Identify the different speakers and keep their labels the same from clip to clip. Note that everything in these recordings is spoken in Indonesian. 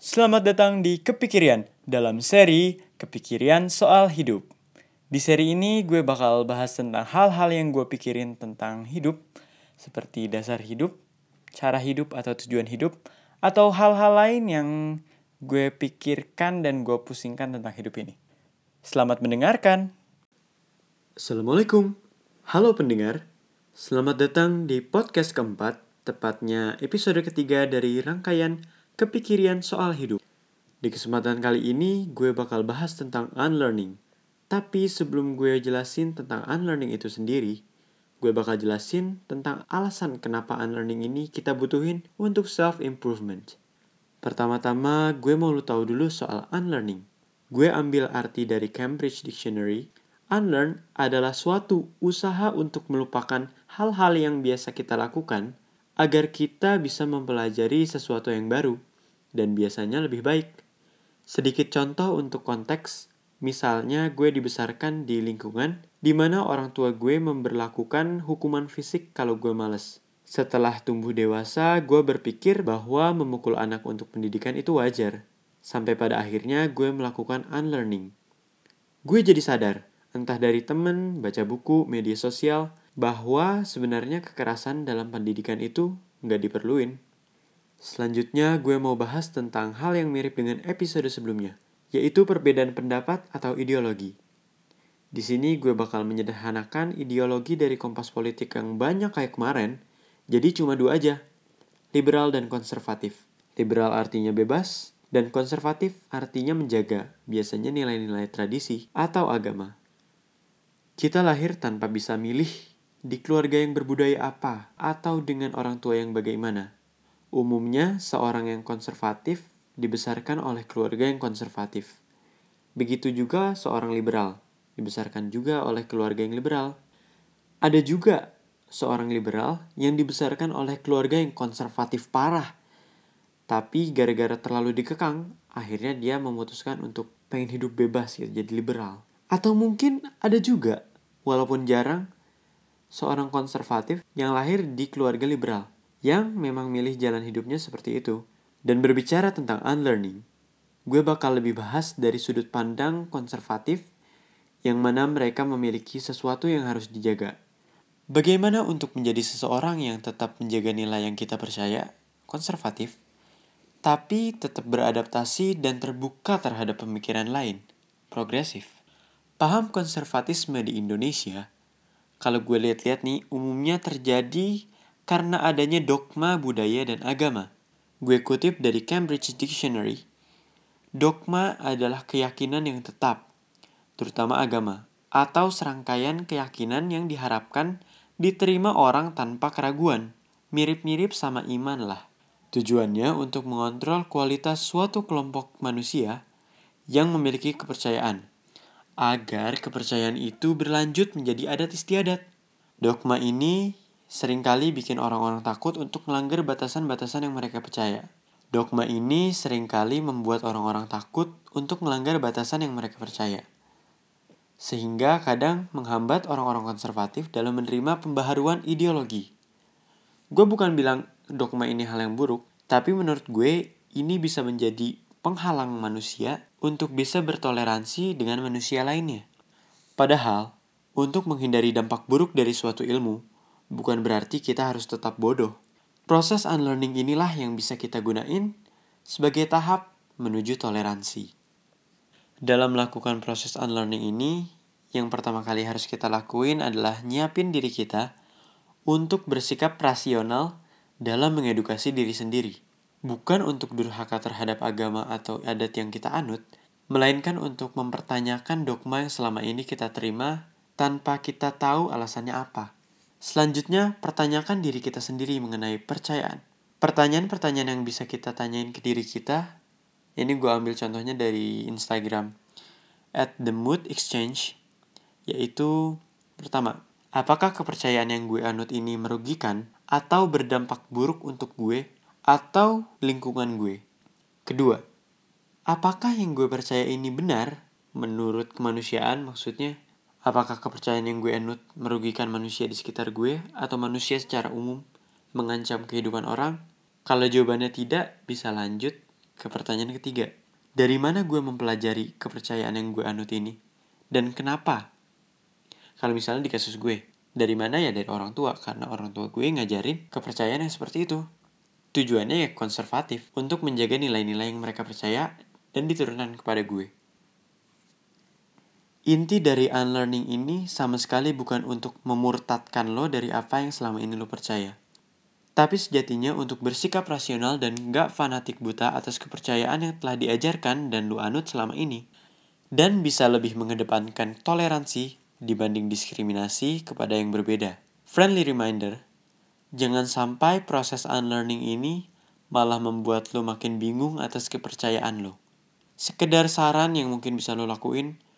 Speaker 1: Selamat datang di Kepikirian dalam seri Kepikirian Soal Hidup. Di seri ini gue bakal bahas tentang hal-hal yang gue pikirin tentang hidup, seperti dasar hidup, cara hidup atau tujuan hidup, atau hal-hal lain yang gue pikirkan dan gue pusingkan tentang hidup ini. Selamat mendengarkan.
Speaker 2: Assalamualaikum, halo pendengar. Selamat datang di podcast keempat, tepatnya episode ketiga dari rangkaian Kepikirian Soal Hidup. Di kesempatan kali ini, gue bakal bahas tentang unlearning. Tapi sebelum gue jelasin tentang unlearning itu sendiri, gue bakal jelasin tentang alasan kenapa unlearning ini kita butuhin untuk self-improvement. Pertama-tama, gue mau lu tahu dulu soal unlearning. Gue ambil arti dari Cambridge Dictionary. Unlearn adalah suatu usaha untuk melupakan hal-hal yang biasa kita lakukan agar kita bisa mempelajari sesuatu yang baru dan biasanya lebih baik. Sedikit contoh untuk konteks, misalnya gue dibesarkan di lingkungan di mana orang tua gue memberlakukan hukuman fisik kalau gue males. Setelah tumbuh dewasa, gue berpikir bahwa memukul anak untuk pendidikan itu wajar. Sampai pada akhirnya gue melakukan unlearning. Gue jadi sadar, entah dari temen, baca buku, media sosial, bahwa sebenarnya kekerasan dalam pendidikan itu nggak diperluin. Selanjutnya gue mau bahas tentang hal yang mirip dengan episode sebelumnya, yaitu perbedaan pendapat atau ideologi. Di sini gue bakal menyederhanakan ideologi dari kompas politik yang banyak kayak kemarin, jadi cuma dua aja, liberal dan konservatif. Liberal artinya bebas, dan konservatif artinya menjaga, biasanya nilai-nilai tradisi atau agama. Kita lahir tanpa bisa milih di keluarga yang berbudaya apa atau dengan orang tua yang bagaimana. Umumnya, seorang yang konservatif dibesarkan oleh keluarga yang konservatif. Begitu juga seorang liberal, dibesarkan juga oleh keluarga yang liberal. Ada juga seorang liberal yang dibesarkan oleh keluarga yang konservatif parah. Tapi gara-gara terlalu dikekang, akhirnya dia memutuskan untuk pengen hidup bebas ya, jadi liberal. Atau mungkin ada juga, walaupun jarang, seorang konservatif yang lahir di keluarga liberal yang memang milih jalan hidupnya seperti itu. Dan berbicara tentang unlearning, gue bakal lebih bahas dari sudut pandang konservatif yang mana mereka memiliki sesuatu yang harus dijaga. Bagaimana untuk menjadi seseorang yang tetap menjaga nilai yang kita percaya, konservatif, tapi tetap beradaptasi dan terbuka terhadap pemikiran lain, progresif. Paham konservatisme di Indonesia, kalau gue lihat-lihat nih, umumnya terjadi karena adanya dogma budaya dan agama. Gue kutip dari Cambridge Dictionary. Dogma adalah keyakinan yang tetap, terutama agama, atau serangkaian keyakinan yang diharapkan diterima orang tanpa keraguan. Mirip-mirip sama iman lah. Tujuannya untuk mengontrol kualitas suatu kelompok manusia yang memiliki kepercayaan, agar kepercayaan itu berlanjut menjadi adat istiadat. Dogma ini sering kali bikin orang-orang takut untuk melanggar batasan-batasan yang mereka percaya. Dogma ini sering kali membuat orang-orang takut untuk melanggar batasan yang mereka percaya. Sehingga kadang menghambat orang-orang konservatif dalam menerima pembaharuan ideologi. Gue bukan bilang dogma ini hal yang buruk, tapi menurut gue ini bisa menjadi penghalang manusia untuk bisa bertoleransi dengan manusia lainnya. Padahal, untuk menghindari dampak buruk dari suatu ilmu, bukan berarti kita harus tetap bodoh. Proses unlearning inilah yang bisa kita gunain sebagai tahap menuju toleransi. Dalam melakukan proses unlearning ini, yang pertama kali harus kita lakuin adalah nyiapin diri kita untuk bersikap rasional dalam mengedukasi diri sendiri. Bukan untuk durhaka terhadap agama atau adat yang kita anut, melainkan untuk mempertanyakan dogma yang selama ini kita terima tanpa kita tahu alasannya apa. Selanjutnya, pertanyakan diri kita sendiri mengenai percayaan. Pertanyaan-pertanyaan yang bisa kita tanyain ke diri kita, ini gue ambil contohnya dari Instagram, at the mood exchange, yaitu pertama, apakah kepercayaan yang gue anut ini merugikan atau berdampak buruk untuk gue atau lingkungan gue? Kedua, apakah yang gue percaya ini benar menurut kemanusiaan maksudnya? Apakah kepercayaan yang gue anut merugikan manusia di sekitar gue atau manusia secara umum, mengancam kehidupan orang? Kalau jawabannya tidak, bisa lanjut ke pertanyaan ketiga. Dari mana gue mempelajari kepercayaan yang gue anut ini? Dan kenapa? Kalau misalnya di kasus gue, dari mana ya dari orang tua? Karena orang tua gue ngajarin kepercayaan yang seperti itu. Tujuannya ya konservatif, untuk menjaga nilai-nilai yang mereka percaya dan diturunkan kepada gue. Inti dari unlearning ini sama sekali bukan untuk memurtadkan lo dari apa yang selama ini lo percaya. Tapi sejatinya untuk bersikap rasional dan gak fanatik buta atas kepercayaan yang telah diajarkan dan lo anut selama ini. Dan bisa lebih mengedepankan toleransi dibanding diskriminasi kepada yang berbeda. Friendly reminder, jangan sampai proses unlearning ini malah membuat lo makin bingung atas kepercayaan lo. Sekedar saran yang mungkin bisa lo lakuin,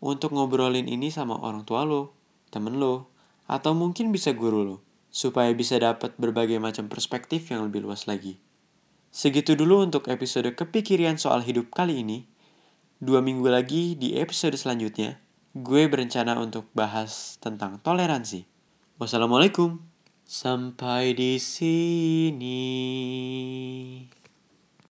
Speaker 2: untuk ngobrolin ini sama orang tua lo, temen lo, atau mungkin bisa guru lo, supaya bisa dapat berbagai macam perspektif yang lebih luas lagi. Segitu dulu untuk episode kepikiran soal hidup kali ini. Dua minggu lagi di episode selanjutnya, gue berencana untuk bahas tentang toleransi. Wassalamualaikum. Sampai di sini.